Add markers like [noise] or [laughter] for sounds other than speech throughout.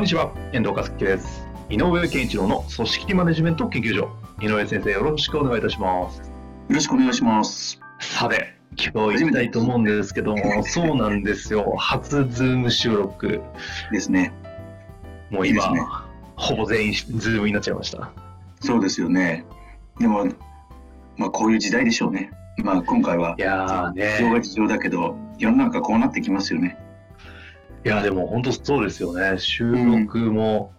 こんにちは、遠藤和樹です。井上健一郎の組織マネジメント研究所。井上先生、よろしくお願いいたします。よろしくお願いします。さて、今日行きたいと思うんですけども、そうなんですよ。[laughs] 初 Zoom 収録。ですね。もう今、いいねほぼ全員 Zoom になっちゃいました。そうですよね。でも、まあ、こういう時代でしょうね。まあ、今回はいやー事情がね。事情だけど、世の中こうなってきますよね。いや、でも本当そうですよね。収録も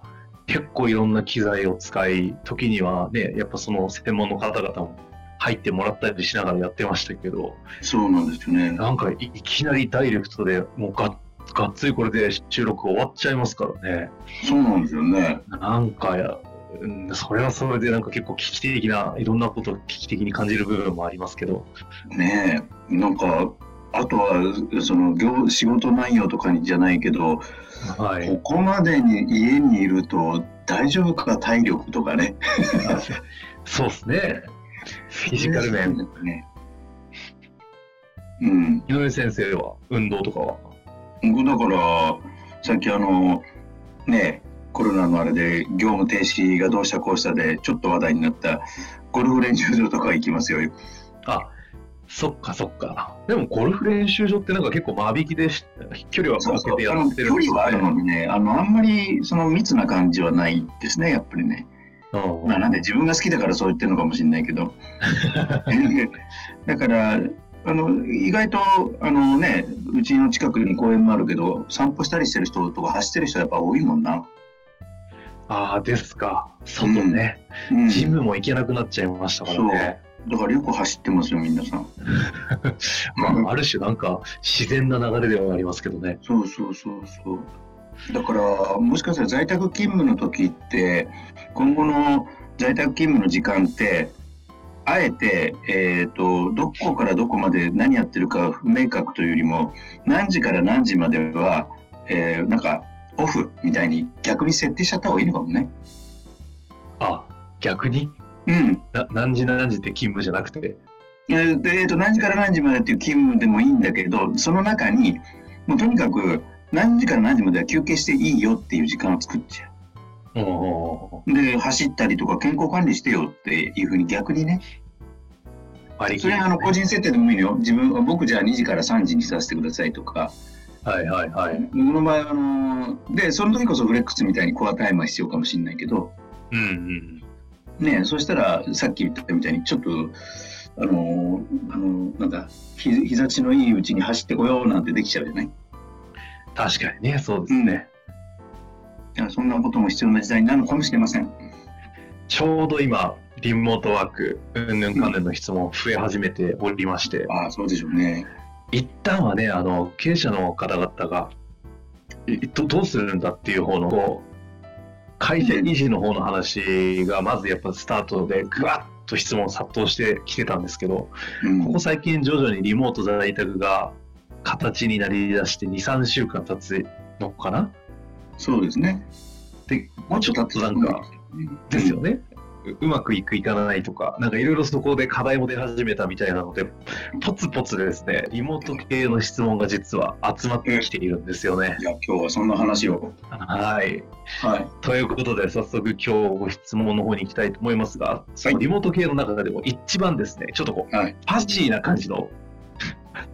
結構いろんな機材を使い、時にはね、やっぱその専門の方々も入ってもらったりしながらやってましたけど、そうなんですよね。なんかいいきなりダイレクトでもうがっがっつりこれで収録終わっちゃいますからね。そうなんですよね。なんかや、うんそれはそれでなんか結構危機的な、いろんなことを危機的に感じる部分もありますけど。ねえ。なんか、あとは、その業、仕事内容とかにじゃないけど、はい。ここまでに家にいると大丈夫か体力とかね。そうですね。フィジカル面。ね。うん。井上先生は運動とかは？僕だからさっきあのねコロナのあれで業務停止がどうしたこうしたでちょっと話題になったゴルフ練習場とか行きますよ。あ、そっかそっか。でもゴルフ練習場ってなんか結構間引きでし距離は空けてやってるんです距離はある。のにねあのあんまりその密な感じはないですねやっぱりね。うんまあなんで自分が好きだからそう言ってるのかもしれないけど [laughs] だからあの意外とあのねうちの近くに公園もあるけど散歩したりしてる人とか走ってる人やっぱ多いもんな。ああ、ですか。外ね。うんジムも行けなくなっちゃいましたからね。だからよく走ってますよ、皆さん。[laughs] まあ、ある種なんか自然な流れではありますけどね。そうそうそうそう。だから、もしかしたら在宅勤務の時って、今後の在宅勤務の時間って、あえて、えっ、と、どこからどこまで何やってるか不明確というよりも、何時から何時までは、えーなんか、オフみたいに逆に設定しちゃった方がいいのかもね。あ、逆に？うん。な何時何時って勤務じゃなくて？えーでえーと何時から何時までっていう勤務でもいいんだけどその中にもうとにかく何時から何時までは休憩していいよっていう時間を作っちゃうで走ったりとか健康管理してよっていうふうに逆にねそれはあの個人設定でもいいのよ自分僕じゃあ2時から3時にさせてくださいとかはいはいはい。僕の場合はあのでその時こそフレックスみたいにコアタイムは必要かもしれないけどうんうん。ねそしたらさっき言ったみたいにちょっとあのあのなんだひ日差しのいいうちに走ってこようなんてできちゃうじゃない？確かにね、そうですね。いやそんなことも必要な時代になるのかもしれません。ちょうど今、リモートワーク、うんぬん関連の質問増え始めておりまして、ああ、そうでしょうね。一旦はね、あの、経営者の方々が、いどどうするんだっていう方の、こう、改善維持の方の話が、まずやっぱスタートで、ぐわっと質問殺到してきてたんですけど、うんここ最近徐々にリモート在宅が形になりだして2、3週間経つのかな？そうですね。で、もうちょっとなんか、ですよね。ううまくいくいかないとか、なんかいろいろそこで課題も出始めたみたいなので、ポツポツでですね、リモート系の質問が実は集まってきているんですよね。いや、今日はそんな話を。はい。はい。ということで、早速今日ご質問の方に行きたいと思いますが、そのリモート系の中でも一番ですね、ちょっとこう、はい。ファジーな感じの、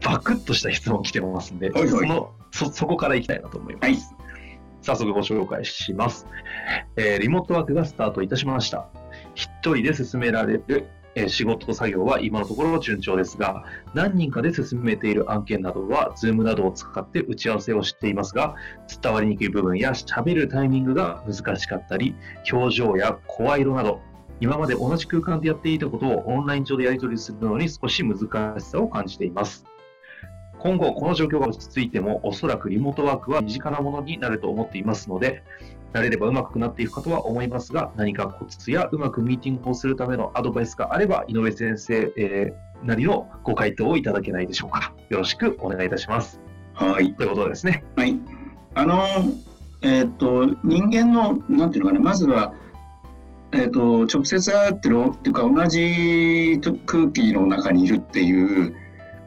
バクッとした質問来てますんで、はいはいそのそそこから行きたいなと思います。はい早速ご紹介します、えーリモートワークがスタートいたしました。一人で進められる、仕事作業は今のところ順調ですが、何人かで進めている案件などは、Zoom などを使って打ち合わせをしていますが、伝わりにくい部分や喋るタイミングが難しかったり、表情や声色など、今まで同じ空間でやっていたことをオンライン上でやり取りするのに少し難しさを感じています。今後、この状況が落ち着いても、おそらくリモートワークは身近なものになると思っていますので、慣れればうまくなっていくかとは思いますが、何かコツやうまくミーティングをするためのアドバイスがあれば、井上先生、えー、なりのご回答をいただけないでしょうか。よろしくお願いいたします。はい。ということですね。はい。あの、えー、っと、人間の、なんていうのかな、まずは、えー、っと、直接会ってるっていうか、同じ空気の中にいるっていう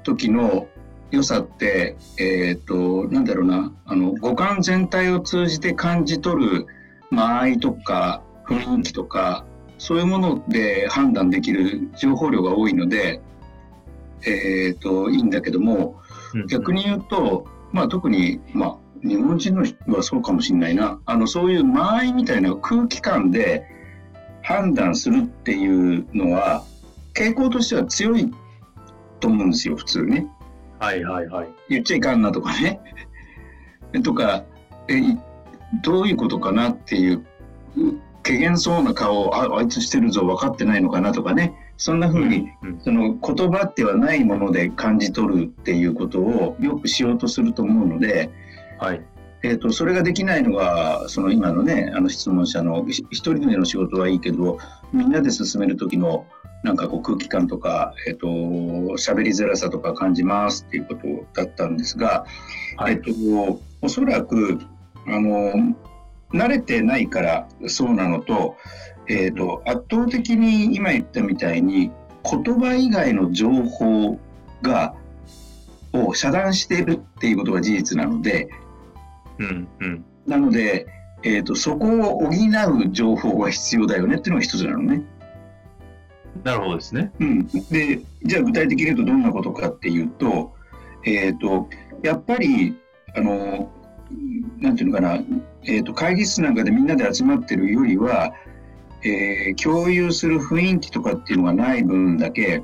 時の良さって、えっ、と、なんだろうな、あの、五感全体を通じて感じ取る間合いとか雰囲気とか、そういうもので判断できる情報量が多いので、えっ、と、いいんだけども、逆に言うと、まあ特に、まあ、日本人の人はそうかもしれないな。あの、そういう間合いみたいな空気感で判断するっていうのは、傾向としては強いと思うんですよ、普通ね。はいはいはい。言っちゃいかんなとかね。[laughs] とか、え、どういうことかなっていう、けげんそうな顔をああいつしてるぞ分かってないのかなとかね。そんな風に、うんうん、その言葉ではないもので感じ取るっていうことをよくしようとすると思うので、はい。えーと、それができないのがその今のねあの質問者の一人での仕事はいいけどみんなで進める時のなんかこう空気感とか、えっ、ー、と、喋りづらさとか感じますっていうことだったんですが、はい、えっ、ー、と、おそらく、あの、慣れてないからそうなのと、えっ、ー、と、圧倒的に今言ったみたいに、言葉以外の情報が、を遮断しているっていうことが事実なので、うんうん、なので、えーとそこを補う情報が必要だよねっていうのが一つなのね。なるほどですね。うん、でじゃあ具体的に言うとどんなことかっていうと,、えーと、やっぱりあのなんていうのかな、えーと、会議室なんかでみんなで集まってるよりは、えー、共有する雰囲気とかっていうのがない分だけ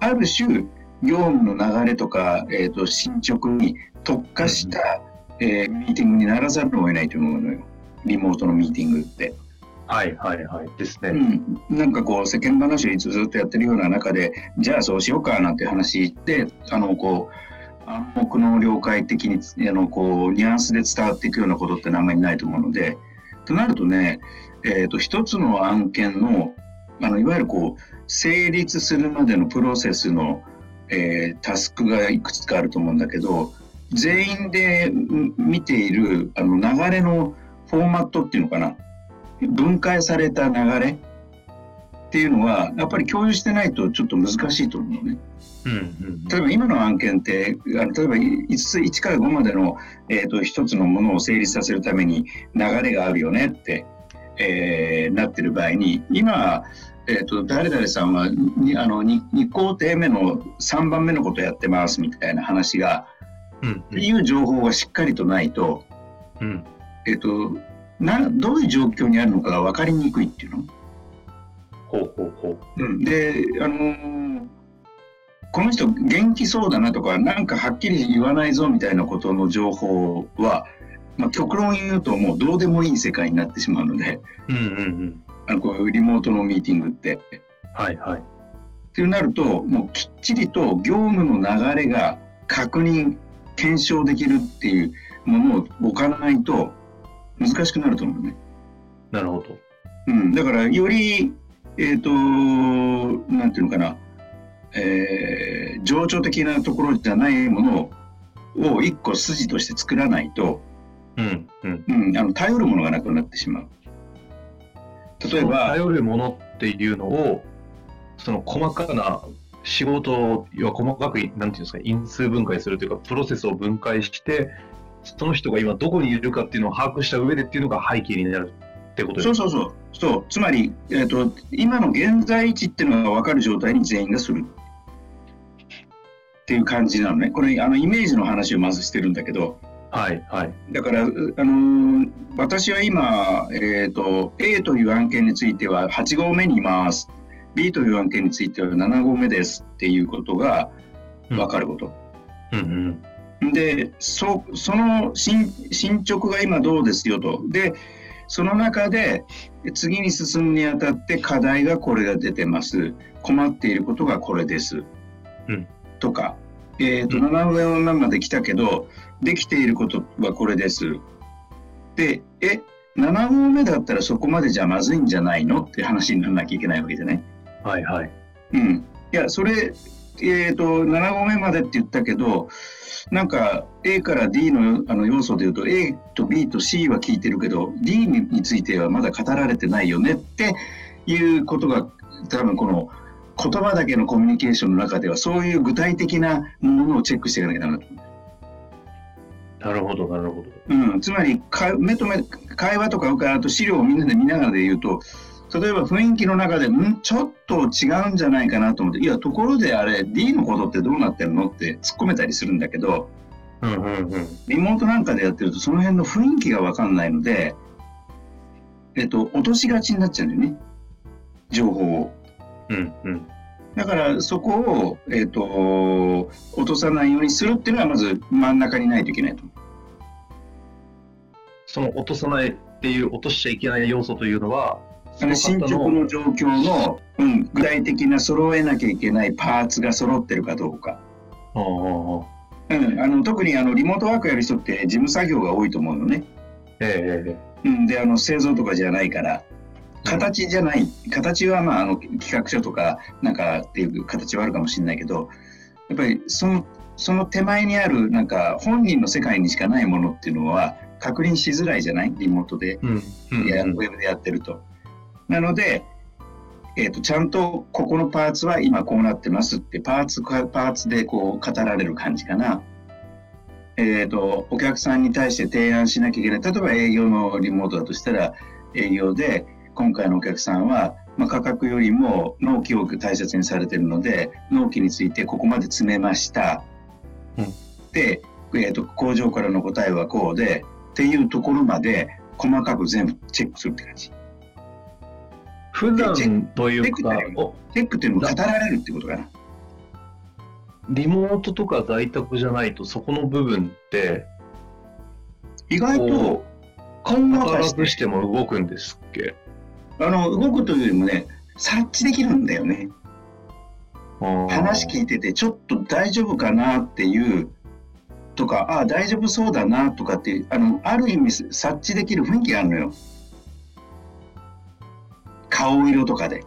ある種業務の流れとか、えーと、進捗に特化した、うん、えー、ミーティングにならざるを得ないと思うのよリモートのミーティングって。はいはいはい。ですね、うん、なんかこう世間話をずっとやってるような中でじゃあそうしようかなんて話であのこう暗黙の了解的にあのこうニュアンスで伝わっていくようなことってあんまりないと思うのでとなるとね、えーと、一つの案件のあのいわゆるこう成立するまでのプロセスの、えー、タスクがいくつかあると思うんだけど全員で見ているあの流れのフォーマットっていうのかな。分解された流れっていうのはやっぱり共有してないとちょっと難しいと思うね。うんうん、例えば今の案件ってあの例えば5つ1から5までの、えーと、1つのものを成立させるために流れがあるよねって、えー、なってる場合に今、えーと、誰々さんはにあの 2, 2工程目の3番目のことやってますみたいな話が、うんうん、っていう情報がしっかりとないと,、うん。えーとなどういう状況にあるのかが分かりにくいっていうの？ほうほうほう。うん、で、あのー、この人元気そうだなとか、なんかはっきり言わないぞみたいなことの情報は、まあ、極論言うともうどうでもいい世界になってしまうので、うんうんうん、あのこういうリモートのミーティングって。はいはい。ってなると、もうきっちりと業務の流れが確認、検証できるっていうものを置かないと、難しくなると思うね。なるほど。うん、だからより、えっ、ー、と、なんていうのかな、えー、情緒的なところじゃないものを一個筋として作らないと、うんうんうん、あの頼るものがなくなってしまう。例えば。頼るものっていうのを、その細かな仕事を細かく、なんていうんですか、因数分解するというか、プロセスを分解して、その人が今どこにいるかっていうのを把握した上でっていうのが背景になるってことですか？そうそうそう。そう。つまり、えーと、今の現在地っていうのが分かる状態に全員がするっていう感じなのね。これあのイメージの話をまずしてるんだけど。はいはい、だから、あのー、私は今、えーと、A という案件については8号目にいます。B という案件については7号目ですっていうことが分かること。うん、うん、うんでそその進捗が今どうですよと。でその中で次に進むにあたって課題がこれが出てます困っていることがこれです、うん、とかえっ、と、7合目まで来たけど、できていることはこれです。で、え、7合目だったらそこまでじゃまずいんじゃないの？って話にならなきゃいけないわけでね。はいはい。うん。いや、それ、えっ、と、7合目までって言ったけど、なんか A から D のあの要素で言うと A と B と C は聞いてるけど D についてはまだ語られてないよねっていうことが多分この言葉だけのコミュニケーションの中ではそういう具体的なものをチェックしていかなきゃダメだと思なるほど、なるほど。う。うん、つまりか目と目会話とかあと資料をみんなで見ながらで言うと例えば雰囲気の中で、んちょっと違うんじゃないかなと思って、いや、ところであれ、D のことってどうなってるのって突っ込めたりするんだけど、うんうんうん。リモートなんかでやってると、その辺の雰囲気がわかんないので、えっと、落としがちになっちゃうんだよね。情報を。うんうん。だから、そこを、えっと、落とさないようにするっていうのは、まず真ん中にないといけないと思その落とさないっていう、落としちゃいけない要素というのは、う。あの進捗の状況の、うん、具体的な揃えなきゃいけないパーツが揃ってるかどうか。うん、あの特にあのリモートワークやる人って事務作業が多いと思うのね。ええうん、であの製造とかじゃないから形じゃない、形はまああの企画書とかなんかっていう形はあるかもしれないけどやっぱりそのその手前にあるなんか本人の世界にしかないものっていうのは確認しづらいじゃない？リモートでうんうんや、うんウェブでやってると。なので、えー、とちゃんとここのパーツは今こうなってますってパーツパーツでこう語られる感じかな。えー、とお客さんに対して提案しなきゃいけない例えば営業のリモートだとしたら営業で今回のお客さんは、まあ、価格よりも納期を大切にされているので納期についてここまで詰めました。うんで、えー、と工場からの答えはこうでっていうところまで細かく全部チェックするって感じ。普段というかチェックだよ、おチェックっていうのも語られるってことかな。リモートとか在宅じゃないと、そこの部分って、意外とこほんう、わかししても動くんですっけ？あの動くというよりもね察知できるんだよね。話聞いててちょっと大丈夫かなっていうとかああ大丈夫そうだなとかっていうあのある意味察知できる雰囲気があるのよ。顔色とかで。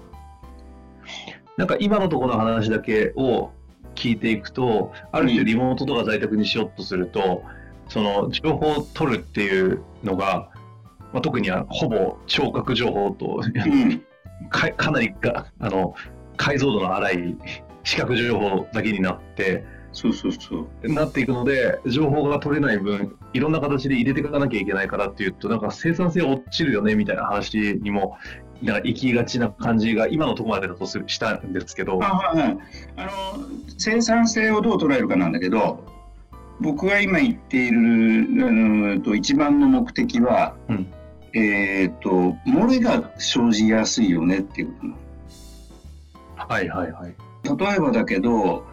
なんか今のところの話だけを聞いていくと、ある種リモートとか在宅にしようとすると、その情報を取るっていうのが、まあ、特にはほぼ聴覚情報とうんかかなりがあの解像度の荒い視覚情報だけになってそうそうそう。なっていくので情報が取れない分いろんな形で入れていかなきゃいけないからっていうとなんか生産性落ちるよねみたいな話にもなんか行きがちな感じが今のところまでだとするしたんですけど。あはいはい。あの生産性をどう捉えるかなんだけど僕が今言っているあのと一番の目的は、うん。えっ、と漏れが生じやすいよねっていうことはいはいはい。例えばだけど、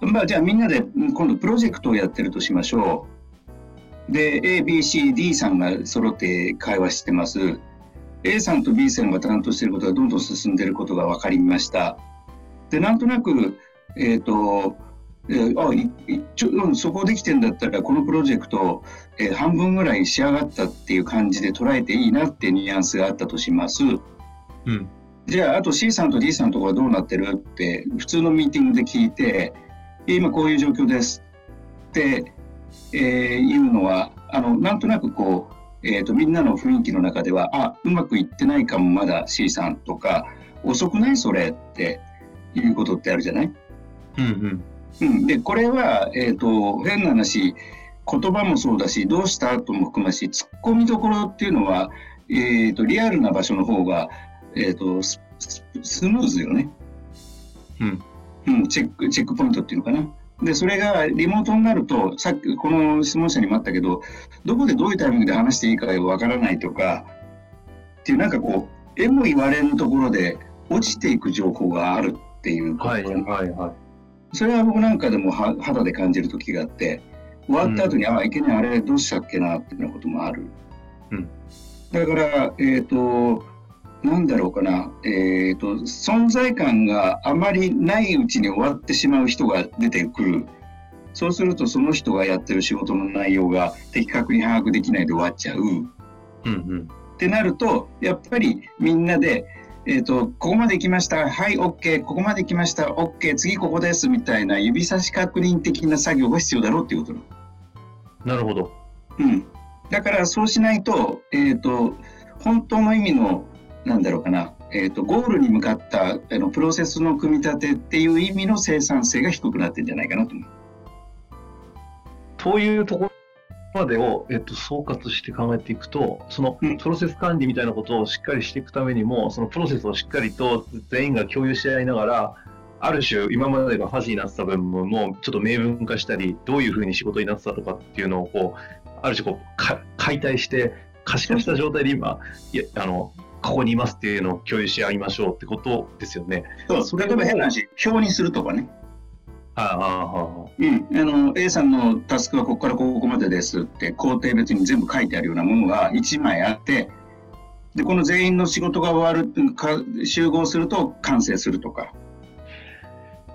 まあ、じゃあみんなでうん今度プロジェクトをやってるとしましょう。で、A、B、C、D さんが揃って会話してます。A さんと B さんが担当していることがどんどん進んでいることが分かりました。で、なんとなく、えっ、と、えーあちょうんそこできてんだったらこのプロジェクト、えー半分ぐらい仕上がったっていう感じで捉えていいなってニュアンスがあったとします。うんじゃあ、あと C さんと D さんのところはどうなってるって、普通のミーティングで聞いて、今こういう状況ですって、えーいうのは、あの、なんとなくこう、えっ、と、みんなの雰囲気の中では、あ、うまくいってないかも、まだ C さんとか、遅くないそれっていうことってあるじゃない？うんうん。うん、でこれは、えー、と変な話言葉もそうだしどうした？とも含むし突っ込みどころっていうのは、えー、とリアルな場所の方が、えー、とスススムーズよね、うん。うん、チェックチェックポイントっていうのかな。でそれがリモートになるとさっきこの質問者にもあったけどどこでどういうタイミングで話していいかわからないとかっていうなんかこうえも言われぬところで落ちていく情報があるっていうこと。はいはいはいそれは僕なんかでもは肌で感じる時があって終わった後に、あいけないあれどうしたっけなっていうようなこともある、うん。だからえっ、となんだろうかなえっ、と存在感があまりないうちに終わってしまう人が出てくるそうするとその人がやってる仕事の内容が的確に把握できないで終わっちゃう。うんうん。ってなるとやっぱりみんなで、えーと「ここまで来ましたはい OK ここまで来ました OK 次ここです」みたいな指差し確認的な作業が必要だろうっていうこと。なるほど。うん、だからそうしないと,、えー、と本当の意味のなんだろうかな、えー、とゴールに向かったあのプロセスの組み立てっていう意味の生産性が低くなってるんじゃないかなと思う。というところまでを、えっと、総括して考えていくと、そのうんプロセス管理みたいなことをしっかりしていくためにも、そのプロセスをしっかりと全員が共有し合いながら、ある種、今までがファジーになってた部分もちょっと明文化したり、どういうふうに仕事になってたとかっていうのをこう、ある種こうか解体して、可視化した状態で今、いやあのここにいますっていうのを共有し合いましょうってことですよね。そうそれを例えば変な話表にするとかね、あああああうん、あの A さんのタスクはここからここまでですって工程別に全部書いてあるようなものが1枚あってでこの全員の仕事が終わるか集合すると完成するとか。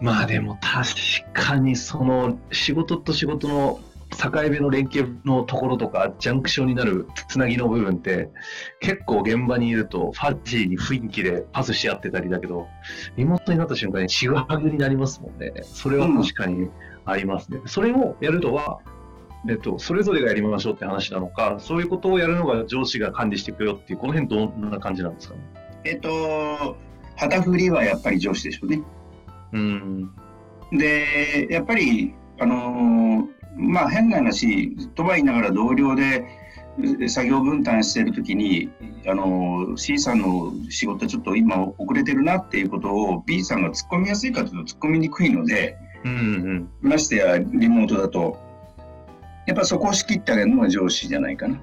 まあでも確かにその仕事と仕事の境目の連携のところとかジャンクションになるつなぎの部分って結構現場にいるとファジーに雰囲気でパスし合ってたりだけどリモートになった瞬間にちぐはぐになりますもんねそれは確かにありますね、それをやるのはえっと、それぞれがやりましょうって話なのか、そういうことをやるのが上司が管理していくよっていう、この辺どんな感じなんですかね？えっと旗振りはやっぱり上司でしょうね。うん。でやっぱりあのーまあ変な話とは言いながら同僚でえ作業分担している時にあのー C さんの仕事ちょっと今遅れてるなっていうことを B さんが突っ込みやすいかというと突っ込みにくいのでうんうん。ましてやリモートだとやっぱそこを仕切ってあげるのが上司じゃないかな。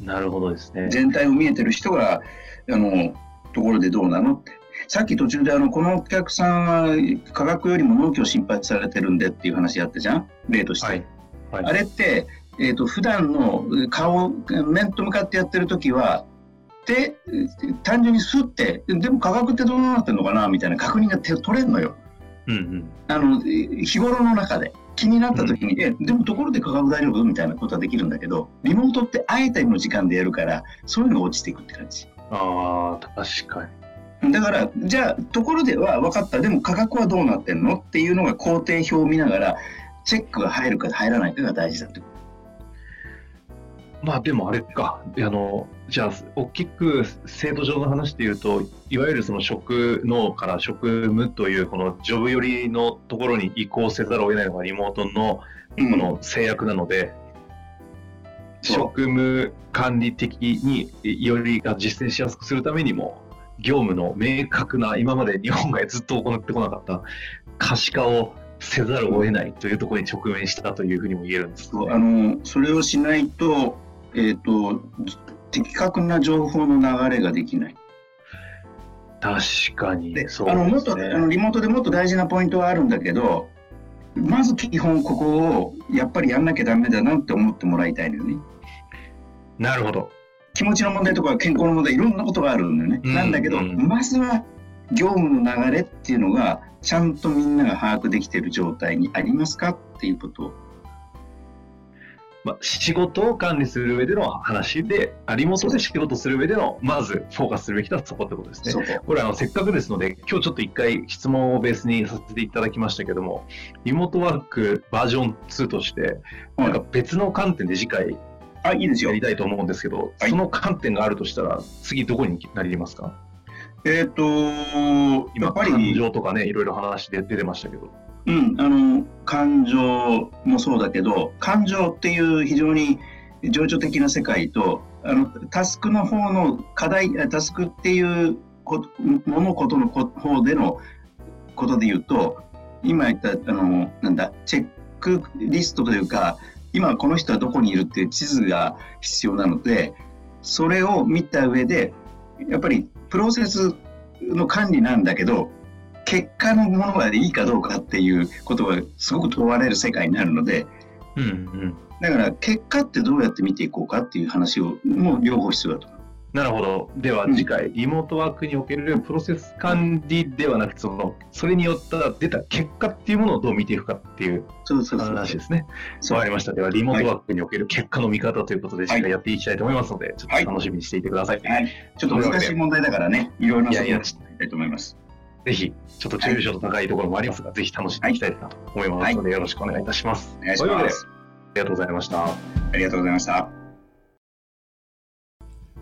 なるほどですね。全体を見えてる人があのところでどうなのってさっき途中であのこのお客さんは科学よりも農業を心配されてるんでっていう話やったじゃん？例として、はい。はい。あれって、えー、と普段の顔面と向かってやってる時はで単純にスッてでも科学ってどうなってるのかなみたいな確認が手取れるのよ。うんうん。あの日頃の中で。気になった時に、えでもところで科学大丈夫みたいなことはできるんだけどリモートってあえての時間でやるからそういうのが落ちていくって感じ。ああ、確かに。だからじゃあところでは分かった。でも価格はどうなってんのっていうのが工程表を見ながらチェックが入るか入らないかが大事だって。こまあでもあれか、あの、じゃあ、大きく制度上の話で言うと、いわゆるその職能から職務という、このジョブ寄りのところに移行せざるを得ないのがリモートのと、この制約なので、そう。職務管理的によりが実践しやすくするためにも、業務の明確な、今まで日本がずっと行ってこなかった可視化をせざるを得ないというところに直面したというふうにも言えるんですね。あのそれをしないと,、えー、と的確な情報の流れができない。確かにでそうあのもっ。とあのリモートでもっと大事なポイントはあるんだけどまず基本ここをやっぱりやんなきゃダメだなって思ってもらいたいのよね。なるほど。気持ちの問題とか健康の問題いろんなことがあるんだよね。うんなんだけど、うんまずは業務の流れっていうのがちゃんとみんなが把握できている状態にありますかっていうことをまあ、仕事を管理する上での話で、あリモートで仕事する上での、まずフォーカスするべきだそこってことですね。これあのせっかくですので、今日ちょっと一回質問をベースにさせていただきましたけども、リモートワークバージョン2として、なんか別の観点で次回あいいですよ。やりたいと思うんですけど、はい。その観点があるとしたら、次どこになりますか？えっ、とや今、感情とかね、いろいろ話で出てましたけど。うん、あの感情もそうだけど感情っていう非常に情緒的な世界とあのタスクの方の課題あタスクっていうこ物事のこ方でのことで言うと今言ったあのなんだチェックリストというか今この人はどこにいるっていう地図が必要なのでそれを見た上でやっぱりプロセスの管理なんだけど結果のものがいいかどうかっていうことがすごく問われる世界になるのでうんうん。だから結果ってどうやって見ていこうかっていう話をもう両方必要だと思なるほど。では次回、リモートワークにおけるプロセス管理ではなくて、その、それによった出た結果っていうものをどう見ていくかっていう。話ですね。そうわかりました。では、リモートワークにおける結果の見方ということで、次回やっていきたいと思いますので、ちょっと楽しみにしていてください。はい。ちょっと難しい問題だからね、いろいろなことをしていきたいと思います。ぜひ、ちょっと抽象度高いところもありますが、ぜひ楽しんでいきたいなと思いますので、よろしくお願いいたします。お願いします。ありがとうございました。ありがとうございました。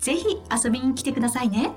ぜひ遊びに来てくださいね。